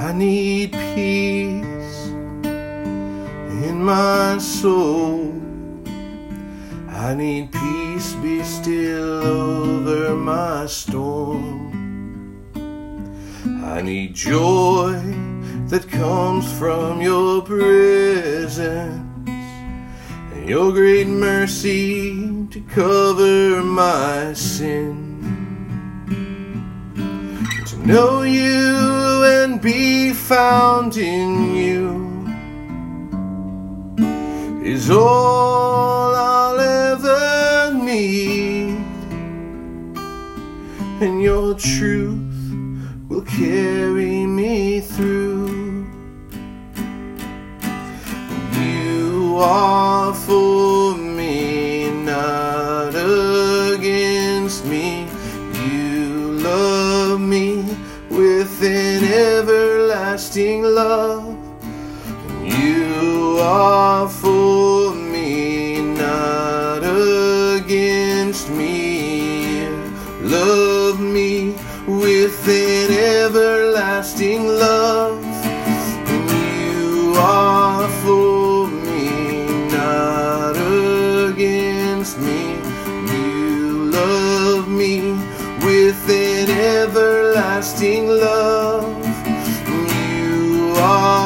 I need peace in my soul. I need peace be still over my storm. I need joy that comes from your presence and your great mercy to cover my sin. To know you and be found in you is all I'll ever need, and your truth will carry me through. You are for me, not against me. You love me with an everlasting love. You are for me, not against me. Love me with an everlasting love. You are for me, not against me. You love me with an everlasting love wrong.